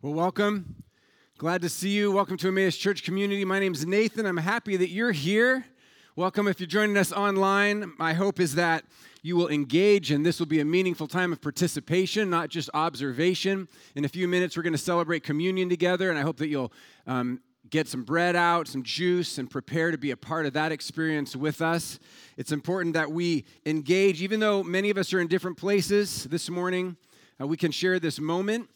Well, welcome. Glad to see you. Welcome to Emmaus Church community. My name is Nathan. I'm happy that you're here. Welcome if you're joining us online. My hope is that you will engage and this will be a meaningful time of participation, not just observation. In a few minutes, we're going to celebrate communion together, and I hope that you'll um, get some bread out, some juice, and prepare to be a part of that experience with us. It's important that we engage, even though many of us are in different places this morning, uh, we can share this moment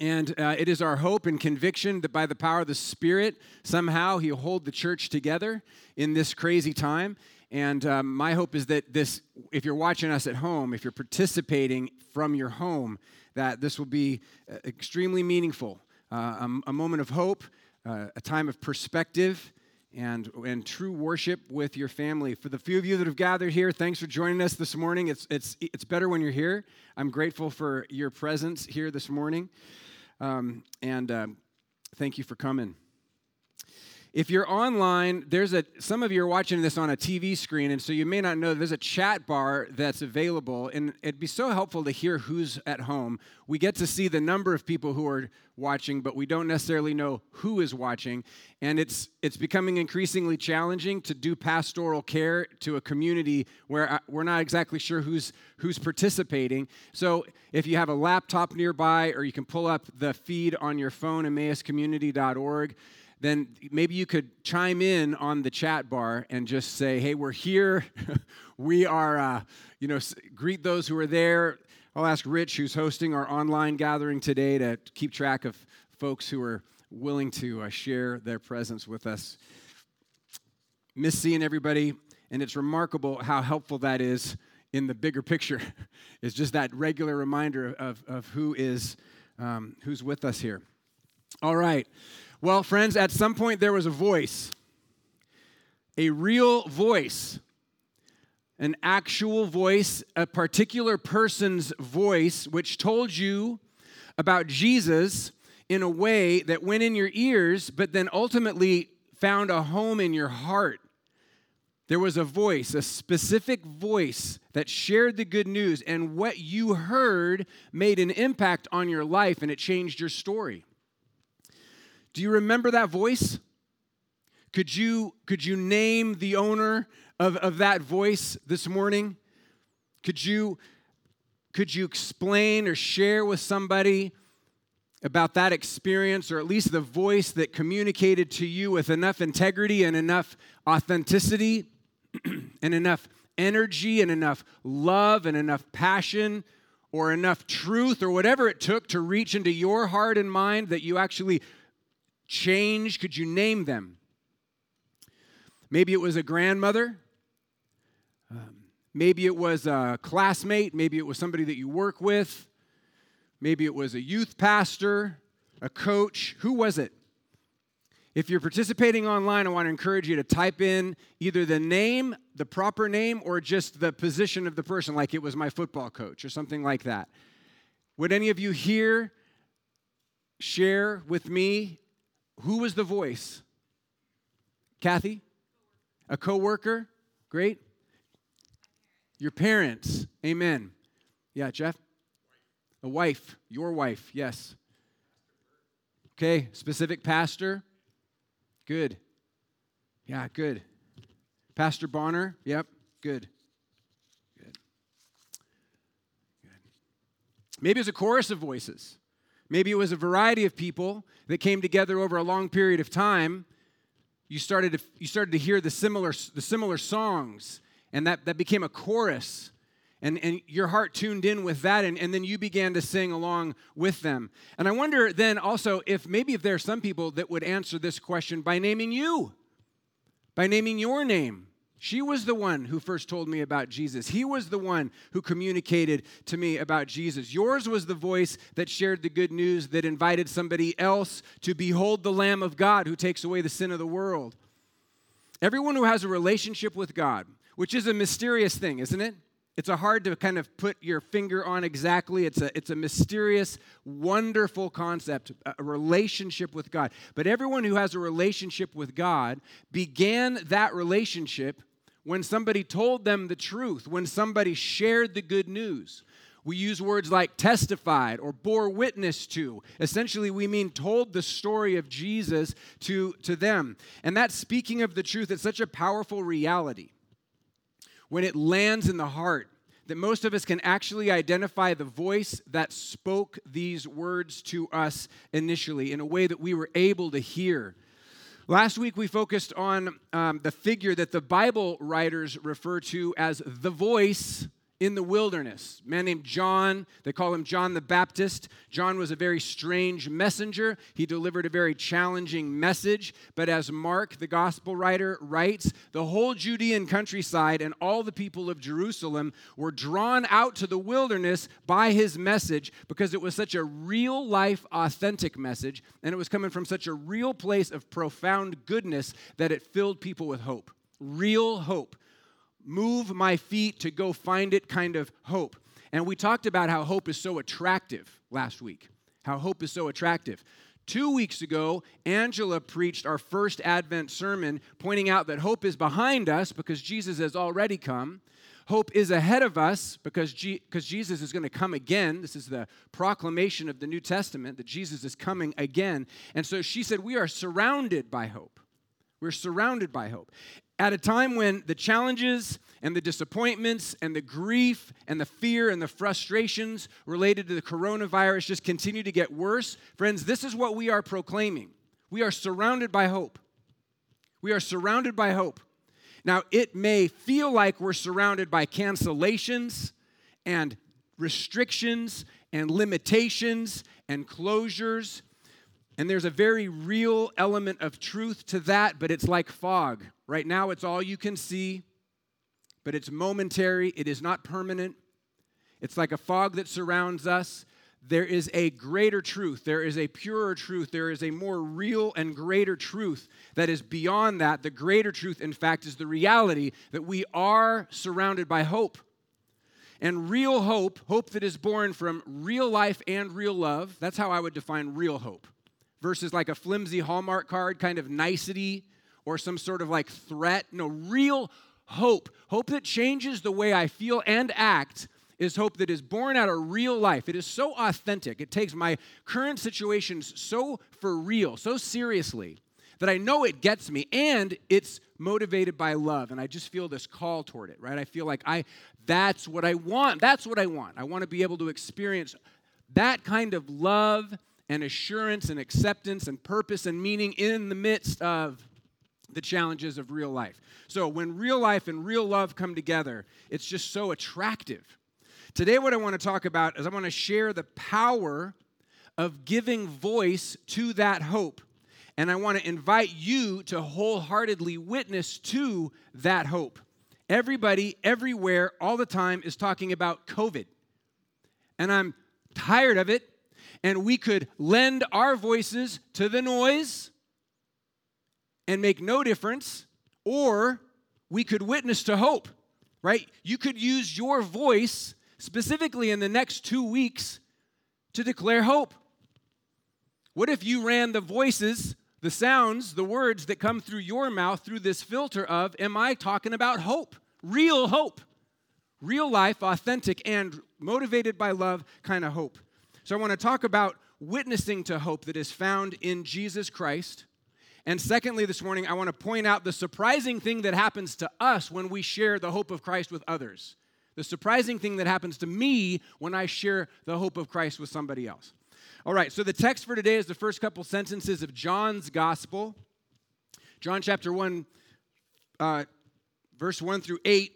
and uh, it is our hope and conviction that by the power of the Spirit, somehow He'll hold the church together in this crazy time. And um, my hope is that this, if you're watching us at home, if you're participating from your home, that this will be uh, extremely meaningful. Uh, a, a, moment of hope, uh, a time of perspective, and, and true worship with your family. For the few of you that have gathered here, thanks for joining us this morning. It's, it's, it's better when you're here. I'm grateful for your presence here this morning. Um, and um, thank you for coming. If you're online, there's a some of you are watching this on a TV screen, and so you may not know there's a chat bar that's available, and it'd be so helpful to hear who's at home. We get to see the number of people who are watching, but we don't necessarily know who is watching, and it's it's becoming increasingly challenging to do pastoral care to a community where uh, we're not exactly sure who's who's participating. So if you have a laptop nearby, or you can pull up the feed on your phone, emmauscommunity.org then maybe you could chime in on the chat bar and just say, hey, we're here. we are, uh, you know, greet those who are there. I'll ask Rich, who's hosting our online gathering today, to keep track of folks who are willing to uh, share their presence with us. Miss seeing everybody, and it's remarkable how helpful that is in the bigger picture. it's just that regular reminder of, of who is um, who's with us here. All right. Well, friends, at some point there was a voice, a real voice, an actual voice, a particular person's voice, which told you about Jesus in a way that went in your ears, but then ultimately found a home in your heart. There was a voice, a specific voice that shared the good news, and what you heard made an impact on your life and it changed your story. Do you remember that voice? Could you, could you name the owner of, of that voice this morning? Could you, could you explain or share with somebody about that experience, or at least the voice that communicated to you with enough integrity and enough authenticity and enough energy and enough love and enough passion or enough truth or whatever it took to reach into your heart and mind that you actually change? Could you name them? Maybe it was a grandmother. Um, maybe it was a classmate. Maybe it was somebody that you work with. Maybe it was a youth pastor, a coach. Who was it? If you're participating online, I want to encourage you to type in either the name, the proper name, or just the position of the person, like it was my football coach or something like that. Would any of you here share with me who was the voice? Kathy? A coworker? Great. Your parents. Amen. Yeah, Jeff? A wife. Your wife. Yes. Okay, specific pastor. Good. Yeah, good. Pastor Bonner. Yep, good. Good. Good. Maybe it's a chorus of voices. Maybe it was a variety of people that came together over a long period of time. You started to, you started to hear the similar, the similar songs, and that, that became a chorus. And, and your heart tuned in with that, and, and then you began to sing along with them. And I wonder then also if maybe if there are some people that would answer this question by naming you, by naming your name. She was the one who first told me about Jesus. He was the one who communicated to me about Jesus. Yours was the voice that shared the good news that invited somebody else to behold the Lamb of God who takes away the sin of the world. Everyone who has a relationship with God, which is a mysterious thing, isn't it? It's a hard to kind of put your finger on exactly. It's a, it's a mysterious, wonderful concept, a relationship with God. But everyone who has a relationship with God began that relationship when somebody told them the truth, when somebody shared the good news, We use words like testified or bore witness to. Essentially, we mean told the story of Jesus to, to them. And that speaking of the truth, it's such a powerful reality when it lands in the heart that most of us can actually identify the voice that spoke these words to us initially in a way that we were able to hear. Last week, we focused on um, the figure that the Bible writers refer to as the voice in the wilderness. A man named John, they call him John the Baptist. John was a very strange messenger. He delivered a very challenging message. But as Mark, the gospel writer, writes, the whole Judean countryside and all the people of Jerusalem were drawn out to the wilderness by his message because it was such a real life, authentic message. And it was coming from such a real place of profound goodness that it filled people with hope. Real hope move my feet to go find it kind of hope. And we talked about how hope is so attractive last week, how hope is so attractive. Two weeks ago, Angela preached our first Advent sermon, pointing out that hope is behind us because Jesus has already come. Hope is ahead of us because, G- Jesus is going to come again. This is the proclamation of the New Testament that Jesus is coming again. And so she said, We are surrounded by hope. We're surrounded by hope at a time when the challenges and the disappointments and the grief and the fear and the frustrations related to the coronavirus just continue to get worse, friends, this is what we are proclaiming. We are surrounded by hope. We are surrounded by hope. Now, it may feel like we're surrounded by cancellations and restrictions and limitations and closures. And there's a very real element of truth to that, but it's like fog. Right now, it's all you can see, but it's momentary, it is not permanent. It's like a fog that surrounds us. There is a greater truth, there is a purer truth, there is a more real and greater truth that is beyond that. The greater truth, in fact, is the reality that we are surrounded by hope. And real hope, hope that is born from real life and real love, that's how I would define real hope, versus like a flimsy Hallmark card kind of nicety or some sort of like threat. No, real hope. Hope that changes the way I feel and act is hope that is born out of real life. It is so authentic. It takes my current situations so for real, so seriously, that I know it gets me and it's motivated by love and I just feel this call toward it, right? I feel like I that's what I want. That's what I want. I want to be able to experience that kind of love and assurance and acceptance and purpose and meaning in the midst of the challenges of real life. So, when real life and real love come together, it's just so attractive. Today, what I want to talk about is I want to share the power of giving voice to that hope. And I want to invite you to wholeheartedly witness to that hope. Everybody, everywhere, all the time is talking about COVID. And I'm tired of it. And we could lend our voices to the noise and make no difference, or we could witness to hope, right? You could use your voice specifically in the next two weeks to declare hope. What if you ran the voices, the sounds, the words that come through your mouth through this filter of, am I talking about hope? Real hope. Real life, authentic, and motivated by love kind of hope. So I want to talk about witnessing to hope that is found in Jesus Christ and secondly, this morning, I want to point out the surprising thing that happens to us when we share the hope of Christ with others. The surprising thing that happens to me when I share the hope of Christ with somebody else. All right, so the text for today is the first couple sentences of John's gospel. John chapter 1, uh, verse 1 through 8.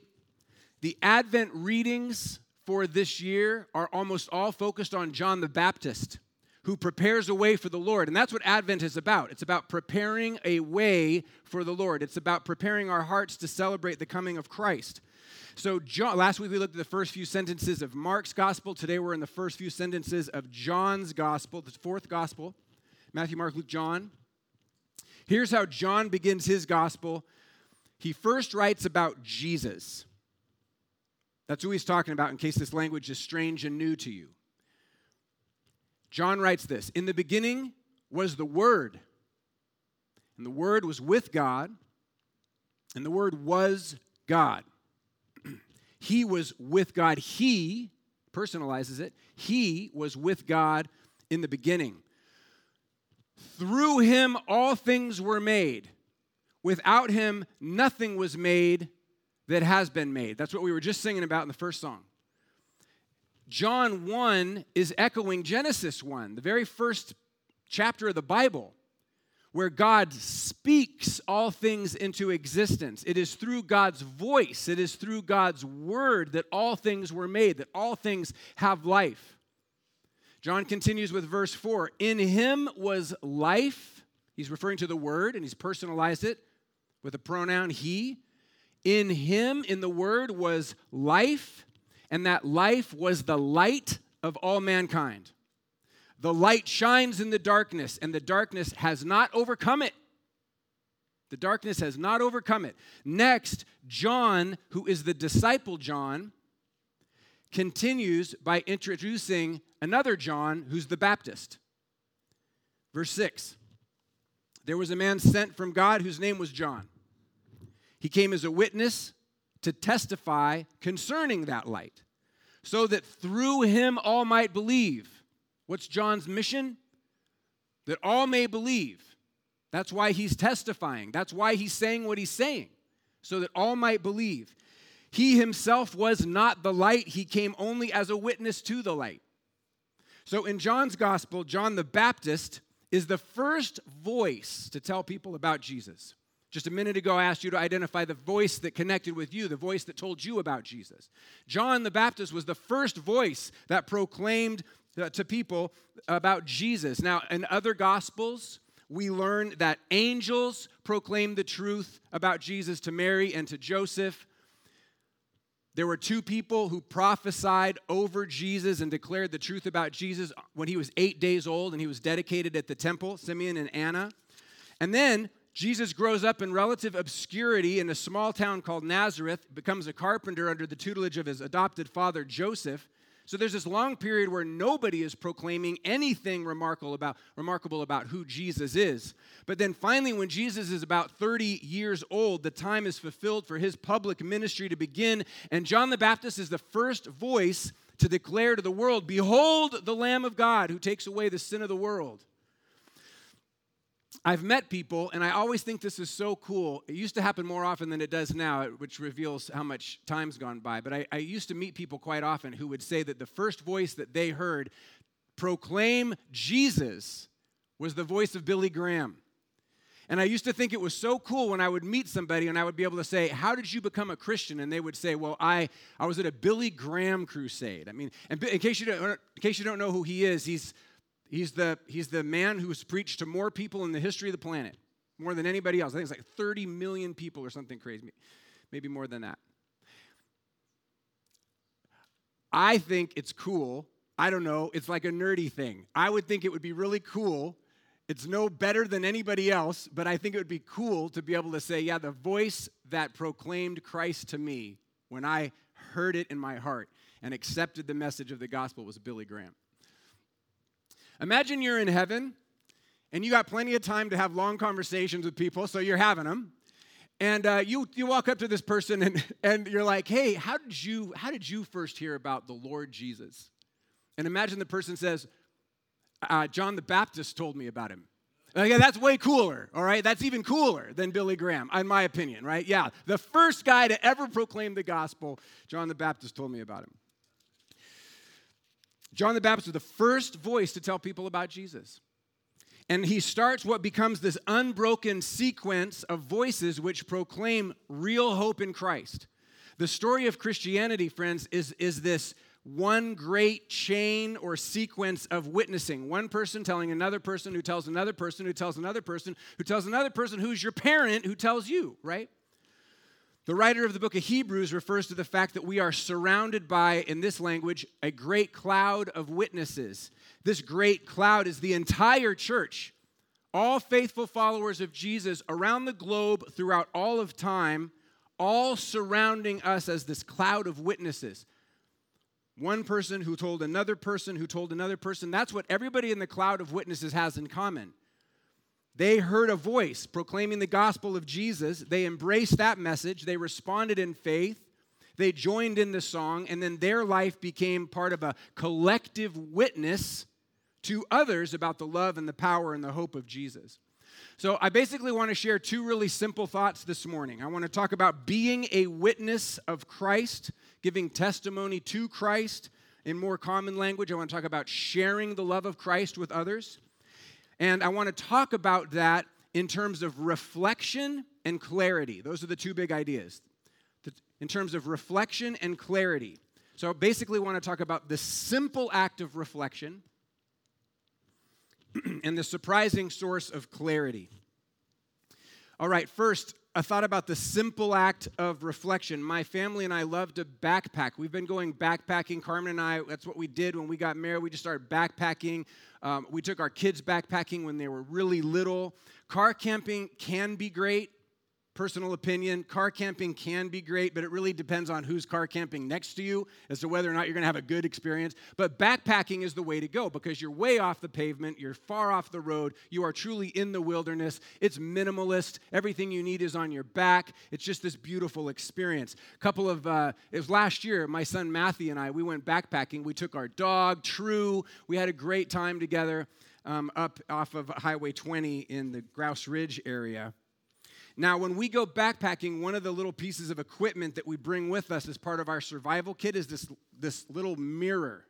The Advent readings for this year are almost all focused on John the Baptist who prepares a way for the Lord. And that's what Advent is about. It's about preparing a way for the Lord, it's about preparing our hearts to celebrate the coming of Christ. So, John, last week we looked at the first few sentences of Mark's gospel. Today we're in the first few sentences of John's gospel, the fourth gospel Matthew, Mark, Luke, John. Here's how John begins his gospel. He first writes about Jesus. That's who he's talking about, in case this language is strange and new to you. John writes this In the beginning was the Word, and the Word was with God, and the Word was God. he was with God. He personalizes it. He was with God in the beginning. Through him, all things were made. Without him, nothing was made that has been made. That's what we were just singing about in the first song. John 1 is echoing Genesis 1, the very first chapter of the Bible, where God speaks all things into existence. It is through God's voice, it is through God's word that all things were made, that all things have life. John continues with verse 4 In him was life. He's referring to the word and he's personalized it with the pronoun he. In him, in the word, was life, and that life was the light of all mankind. The light shines in the darkness, and the darkness has not overcome it. The darkness has not overcome it. Next, John, who is the disciple John, continues by introducing another John who's the Baptist. Verse 6 There was a man sent from God whose name was John. He came as a witness to testify concerning that light, so that through him all might believe. What's John's mission? That all may believe. That's why he's testifying. That's why he's saying what he's saying, so that all might believe. He himself was not the light, he came only as a witness to the light. So in John's gospel, John the Baptist is the first voice to tell people about Jesus. Just a minute ago, I asked you to identify the voice that connected with you, the voice that told you about Jesus. John the Baptist was the first voice that proclaimed uh, to people about Jesus. Now, in other gospels, we learn that angels proclaimed the truth about Jesus to Mary and to Joseph. There were two people who prophesied over Jesus and declared the truth about Jesus when he was eight days old and he was dedicated at the temple Simeon and Anna. And then Jesus grows up in relative obscurity in a small town called Nazareth, becomes a carpenter under the tutelage of his adopted father, Joseph. So there's this long period where nobody is proclaiming anything remarkable about, remarkable about who Jesus is. But then finally, when Jesus is about 30 years old, the time is fulfilled for his public ministry to begin. And John the Baptist is the first voice to declare to the world, Behold the Lamb of God who takes away the sin of the world. I've met people, and I always think this is so cool. It used to happen more often than it does now, which reveals how much time's gone by. But I, I, used to meet people quite often who would say that the first voice that they heard proclaim Jesus was the voice of Billy Graham. And I used to think it was so cool when I would meet somebody and I would be able to say, How did you become a Christian? And they would say, Well, I, I was at a Billy Graham crusade. I mean, in case, you don't, in case you don't know who he is, he's He's the, he's the man who's preached to more people in the history of the planet, more than anybody else. I think it's like 30 million people or something crazy, maybe more than that. I think it's cool. I don't know. It's like a nerdy thing. I would think it would be really cool. It's no better than anybody else, but I think it would be cool to be able to say, yeah, the voice that proclaimed Christ to me when I heard it in my heart and accepted the message of the gospel was Billy Graham. Imagine you're in heaven and you got plenty of time to have long conversations with people, so you're having them. And uh, you, you walk up to this person and, and you're like, hey, how did, you, how did you first hear about the Lord Jesus? And imagine the person says, uh, John the Baptist told me about him. Like, yeah, that's way cooler, all right? That's even cooler than Billy Graham, in my opinion, right? Yeah, the first guy to ever proclaim the gospel, John the Baptist told me about him. John the Baptist was the first voice to tell people about Jesus. And he starts what becomes this unbroken sequence of voices which proclaim real hope in Christ. The story of Christianity, friends, is, is this one great chain or sequence of witnessing. One person telling another person, who tells another person, who tells another person, who tells another person, who's your parent, who tells you, right? The writer of the book of Hebrews refers to the fact that we are surrounded by, in this language, a great cloud of witnesses. This great cloud is the entire church, all faithful followers of Jesus around the globe throughout all of time, all surrounding us as this cloud of witnesses. One person who told another person who told another person. That's what everybody in the cloud of witnesses has in common. They heard a voice proclaiming the gospel of Jesus. They embraced that message. They responded in faith. They joined in the song, and then their life became part of a collective witness to others about the love and the power and the hope of Jesus. So, I basically want to share two really simple thoughts this morning. I want to talk about being a witness of Christ, giving testimony to Christ. In more common language, I want to talk about sharing the love of Christ with others. And I want to talk about that in terms of reflection and clarity. Those are the two big ideas. In terms of reflection and clarity. So, basically, want to talk about the simple act of reflection and the surprising source of clarity. All right, first, a thought about the simple act of reflection. My family and I love to backpack. We've been going backpacking. Carmen and I, that's what we did when we got married. We just started backpacking. Um, we took our kids backpacking when they were really little. Car camping can be great personal opinion, car camping can be great, but it really depends on who's car camping next to you as to whether or not you're going to have a good experience. But backpacking is the way to go because you're way off the pavement, you're far off the road, you are truly in the wilderness. It's minimalist, everything you need is on your back. It's just this beautiful experience. A couple of, uh, it was last year, my son Matthew and I, we went backpacking. We took our dog, True, we had a great time together. Um, up off of Highway 20 in the Grouse Ridge area. Now, when we go backpacking, one of the little pieces of equipment that we bring with us as part of our survival kit is this, this little mirror.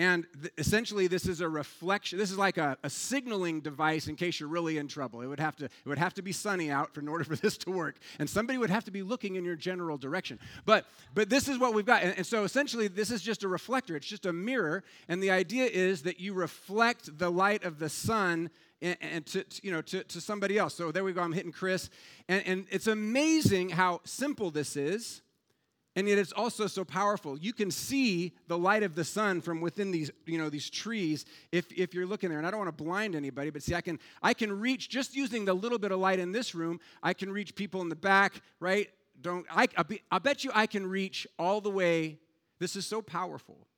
And th- essentially, this is a reflection. This is like a, a, signaling device in case you're really in trouble. It would, have to, it would have to be sunny out for, in order for this to work. And somebody would have to be looking in your general direction. But, but this is what we've got. And, and so essentially, this is just a reflector, it's just a mirror. And the idea is that you reflect the light of the sun and, and to, to, you know to, to somebody else. So there we go. I'm hitting Chris, and, and it's amazing how simple this is, and yet it's also so powerful. You can see the light of the sun from within these you know these trees if if you're looking there. And I don't want to blind anybody, but see, I can I can reach just using the little bit of light in this room. I can reach people in the back, right? Don't I? I bet you I can reach all the way. This is so powerful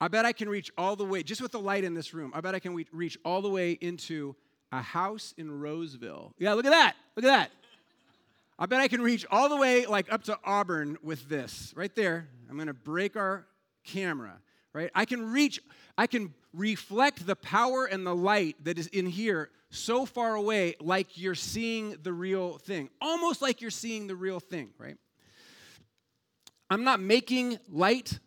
I bet I can reach all the way, just with the light in this room, I bet I can reach all the way into a house in Roseville. Yeah, look at that. Look at that. I bet I can reach all the way like up to Auburn with this right there. I'm going to break our camera, right? I can reach, I can reflect the power and the light that is in here so far away, like you're seeing the real thing, almost like you're seeing the real thing, right? I'm not making light,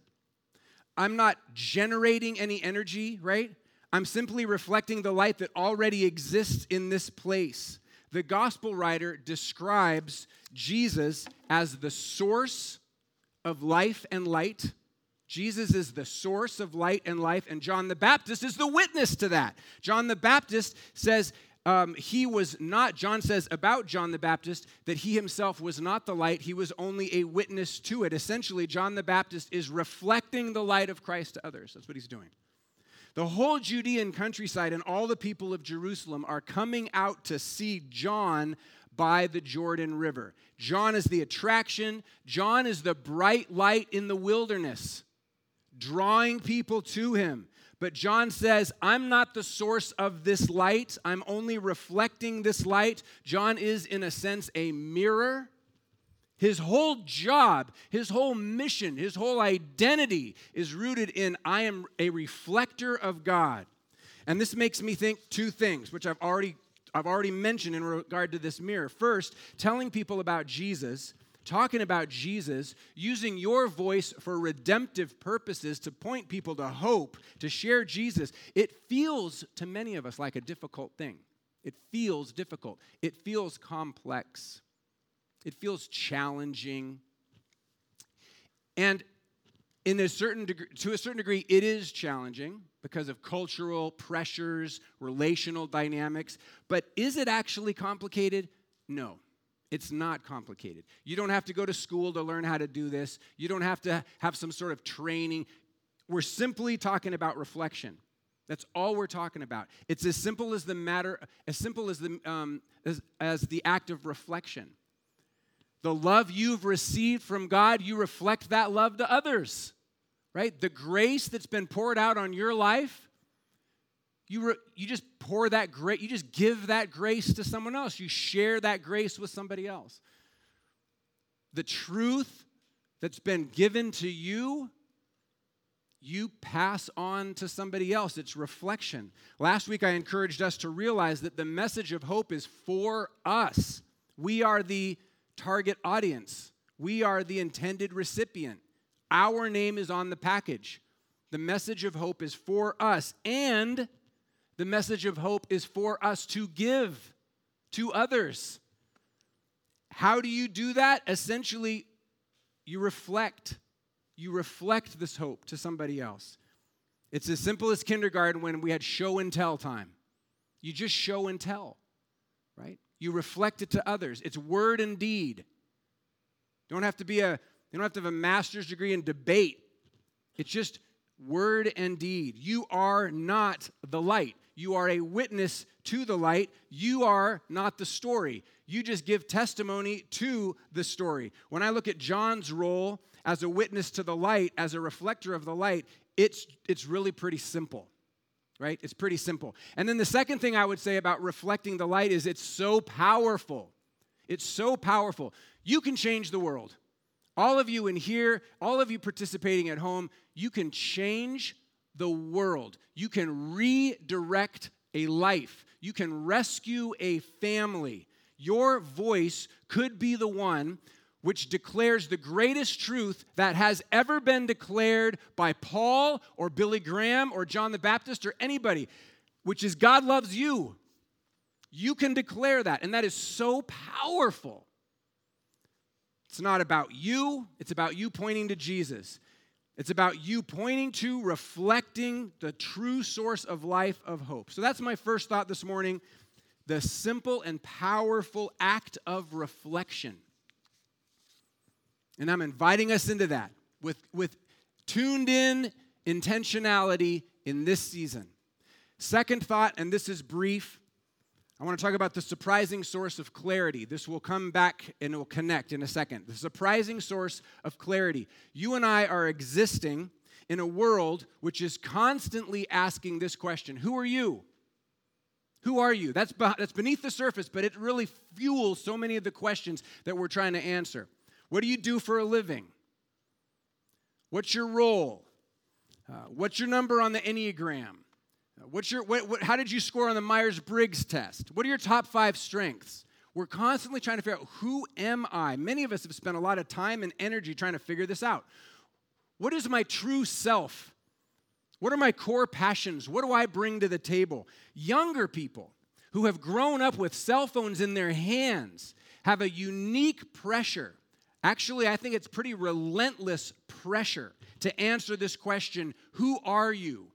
I'm not generating any energy, right? I'm simply reflecting the light that already exists in this place. The gospel writer describes Jesus as the source of life and light. Jesus is the source of light and life, and John the Baptist is the witness to that. John the Baptist says, um, he was not, John says about John the Baptist that he himself was not the light, he was only a witness to it. Essentially, John the Baptist is reflecting the light of Christ to others. That's what he's doing. The whole Judean countryside and all the people of Jerusalem are coming out to see John by the Jordan River. John is the attraction, John is the bright light in the wilderness, drawing people to him. But John says, I'm not the source of this light. I'm only reflecting this light. John is, in a sense, a mirror. His whole job, his whole mission, his whole identity is rooted in I am a reflector of God. And this makes me think two things, which I've already, I've already mentioned in regard to this mirror. First, telling people about Jesus talking about Jesus, using your voice for redemptive purposes to point people to hope, to share Jesus, it feels to many of us like a difficult thing. It feels difficult. It feels complex. It feels challenging. And in a certain degree, to a certain degree, it is challenging because of cultural pressures, relational dynamics. But is it actually complicated? No. It's not complicated. You don't have to go to school to learn how to do this. You don't have to have some sort of training. We're simply talking about reflection. That's all we're talking about. It's as simple as the matter, as simple as the um, as, as the act of reflection. The love you've received from God, you reflect that love to others, right? The grace that's been poured out on your life, you, re, you just pour that grace, you just give that grace to someone else. You share that grace with somebody else. The truth that's been given to you, you pass on to somebody else. It's reflection. Last week, I encouraged us to realize that the message of hope is for us. We are the target audience, we are the intended recipient. Our name is on the package. The message of hope is for us, and the message of hope is for us to give to others. How do you do that? Essentially, you reflect. You reflect this hope to somebody else. It's as simple as kindergarten when we had show and tell time. You just show and tell, right? You reflect it to others. It's word and deed. You Don't have to be a you don't have to have a master's degree in debate. It's just word and deed. You are not the light. You are a witness to the light. You are not the story. You just give testimony to the story. When I look at John's role as a witness to the light, as a reflector of the light, it's, it's really pretty simple, right? It's pretty simple. And then the second thing I would say about reflecting the light is it's so powerful. It's so powerful. You can change the world. All of you in here, all of you participating at home, you can change the world. You can redirect a life. You can rescue a family. Your voice could be the one which declares the greatest truth that has ever been declared by Paul or Billy Graham or John the Baptist or anybody, which is God loves you. You can declare that, and that is so powerful. It's not about you, it's about you pointing to Jesus. It's about you pointing to, reflecting the true source of life of hope. So that's my first thought this morning the simple and powerful act of reflection. And I'm inviting us into that with, with tuned in intentionality in this season. Second thought, and this is brief I want to talk about the surprising source of clarity. This will come back and it will connect in a second. The surprising source of clarity. You and I are existing in a world which is constantly asking this question Who are you? Who are you? That's, that's beneath the surface, but it really fuels so many of the questions that we're trying to answer. What do you do for a living? What's your role? Uh, what's your number on the Enneagram? What's your, what, what, how did you score on the Myers Briggs test? What are your top five strengths? We're constantly trying to figure out who am I? Many of us have spent a lot of time and energy trying to figure this out. What is my true self? What are my core passions? What do I bring to the table? Younger people who have grown up with cell phones in their hands have a unique pressure. Actually, I think it's pretty relentless pressure to answer this question Who are you?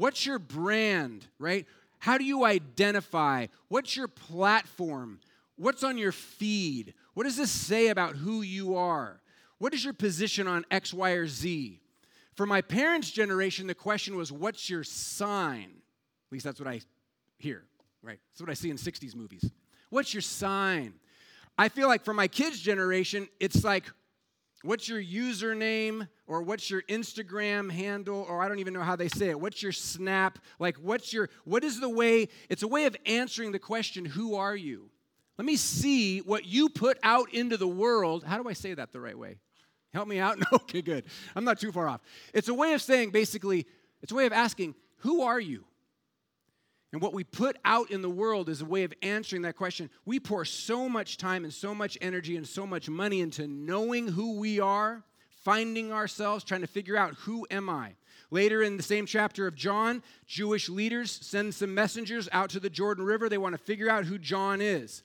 What's your brand, right? How do you identify? What's your platform? What's on your feed? What does this say about who you are? What is your position on X, Y, or Z? For my parents' generation, the question was, What's your sign? At least that's what I hear, right? That's what I see in 60s movies. What's your sign? I feel like for my kids' generation, it's like, What's your username or what's your Instagram handle or I don't even know how they say it. What's your snap? Like what's your what is the way it's a way of answering the question who are you? Let me see what you put out into the world. How do I say that the right way? Help me out? Okay, good. I'm not too far off. It's a way of saying basically, it's a way of asking, who are you? And what we put out in the world is a way of answering that question. We pour so much time and so much energy and so much money into knowing who we are, finding ourselves, trying to figure out who am I. Later in the same chapter of John, Jewish leaders send some messengers out to the Jordan River. They want to figure out who John is.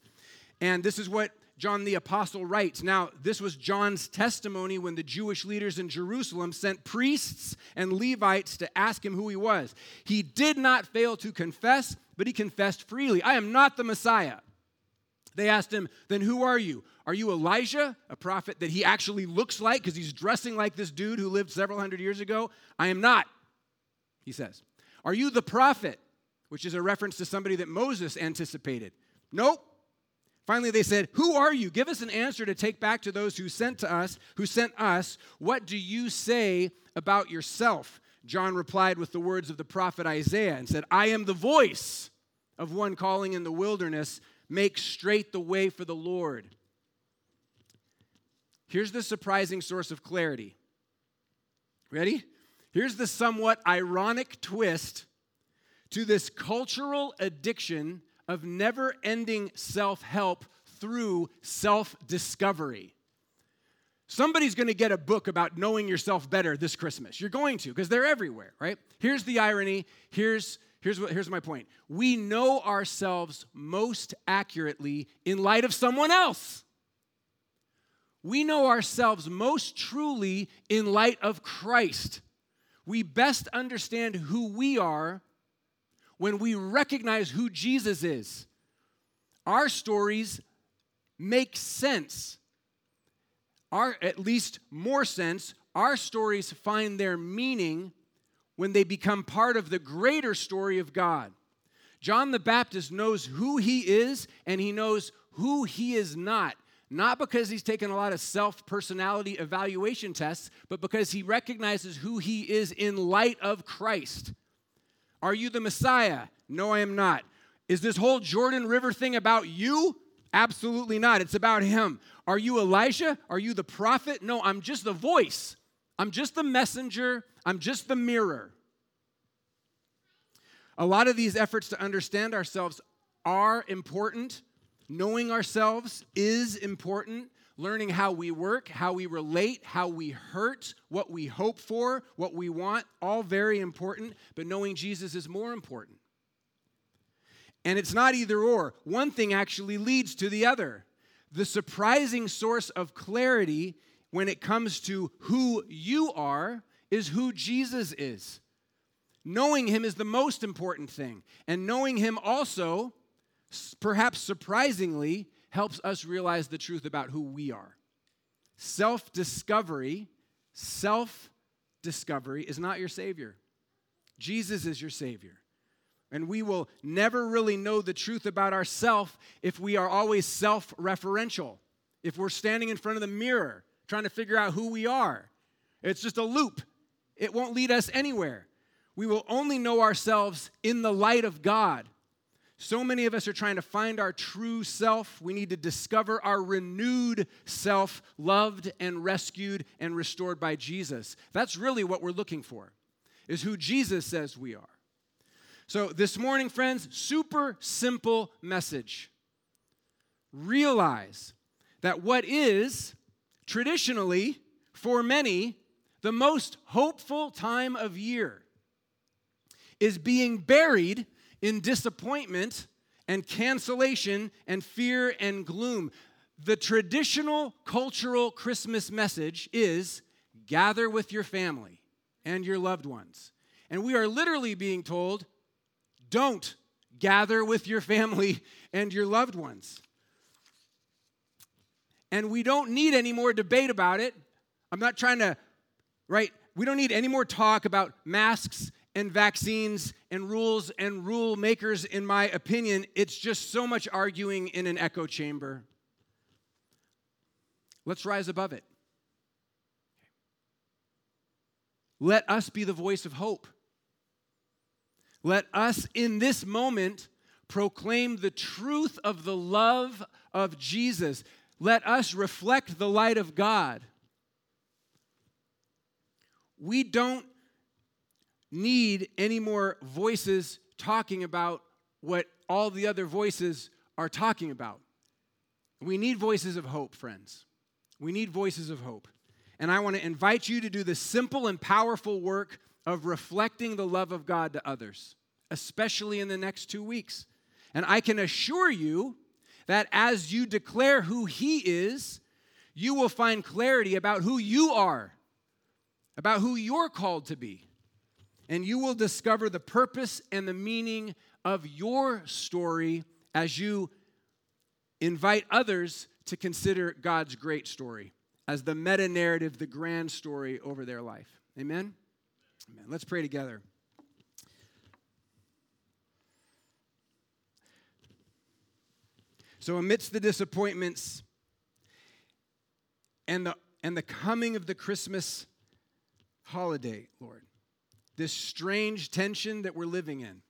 And this is what John the Apostle writes. Now, this was John's testimony when the Jewish leaders in Jerusalem sent priests and Levites to ask him who he was. He did not fail to confess, but he confessed freely I am not the Messiah. They asked him, Then who are you? Are you Elijah, a prophet that he actually looks like because he's dressing like this dude who lived several hundred years ago? I am not, he says. Are you the prophet? Which is a reference to somebody that Moses anticipated. Nope. Finally, they said, Who are you? Give us an answer to take back to those who sent to us, who sent us. What do you say about yourself? John replied with the words of the prophet Isaiah and said, I am the voice of one calling in the wilderness, make straight the way for the Lord. Here's the surprising source of clarity. Ready? Here's the somewhat ironic twist to this cultural addiction of never ending self help through self discovery. Somebody's going to get a book about knowing yourself better this Christmas. You're going to, because they're everywhere, right? Here's the irony. Here's, here's, what, here's my point. We know ourselves most accurately in light of someone else. We know ourselves most truly in light of Christ. We best understand who we are when we recognize who Jesus is. Our stories make sense our, at least more sense, our stories find their meaning when they become part of the greater story of God. John the Baptist knows who he is and he knows who he is not. Not because he's taken a lot of self personality evaluation tests, but because he recognizes who he is in light of Christ. Are you the Messiah? No, I am not. Is this whole Jordan River thing about you? Absolutely not. It's about him. Are you Elijah? Are you the prophet? No, I'm just the voice. I'm just the messenger. I'm just the mirror. A lot of these efforts to understand ourselves are important. Knowing ourselves is important. Learning how we work, how we relate, how we hurt, what we hope for, what we want, all very important. But knowing Jesus is more important. And it's not either or. One thing actually leads to the other. The surprising source of clarity when it comes to who you are is who Jesus is. Knowing him is the most important thing. And knowing him also, perhaps surprisingly, helps us realize the truth about who we are. Self discovery, self discovery is not your Savior. Jesus is your Savior. And we will never really know the truth about ourselves if we are always self referential. If we're standing in front of the mirror trying to figure out who we are, it's just a loop. It won't lead us anywhere. We will only know ourselves in the light of God. So many of us are trying to find our true self. We need to discover our renewed self, loved and rescued and restored by Jesus. That's really what we're looking for, is who Jesus says we are. So, this morning, friends, super simple message. Realize that what is traditionally, for many, the most hopeful time of year is being buried in disappointment and cancellation and fear and gloom. The traditional cultural Christmas message is gather with your family and your loved ones. And we are literally being told don't gather with your family and your loved ones. And we don't need any more debate about it. I'm not trying to, right? We don't need any more talk about masks and vaccines and rules and rule makers, in my opinion. It's just so much arguing in an echo chamber. Let's rise above it. Let us be the voice of hope. Let us in this moment proclaim the truth of the love of Jesus. Let us reflect the light of God. We don't need any more voices talking about what all the other voices are talking about. We need voices of hope, friends. We need voices of hope. And I want to invite you to do the simple and powerful work of reflecting the love of God to others, especially in the next two weeks. And I can assure you that as you declare who He is, you will find clarity about who you are, about who you're called to be. And you will discover the purpose and the meaning of your story as you invite others to consider God's great story as the meta narrative, the grand story over their life. Amen? Amen. Let's pray together. So, amidst the disappointments and the, and the coming of the Christmas holiday, Lord, this strange tension that we're living in,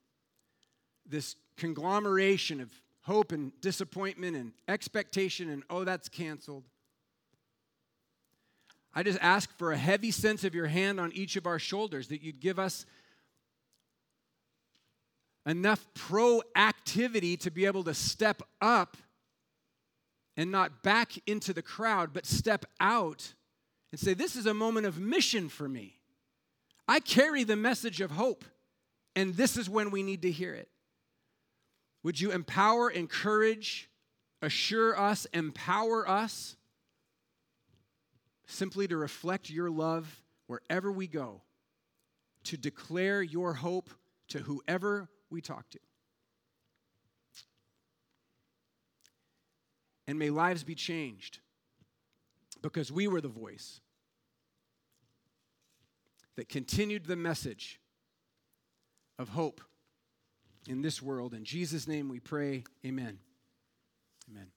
this conglomeration of hope and disappointment and expectation and, oh, that's canceled. I just ask for a heavy sense of your hand on each of our shoulders, that you'd give us enough proactivity to be able to step up and not back into the crowd, but step out and say, This is a moment of mission for me. I carry the message of hope, and this is when we need to hear it. Would you empower, encourage, assure us, empower us simply to reflect your love wherever we go, to declare your hope to whoever we talk to? And may lives be changed because we were the voice that continued the message of hope in this world. In Jesus' name we pray, amen. Amen.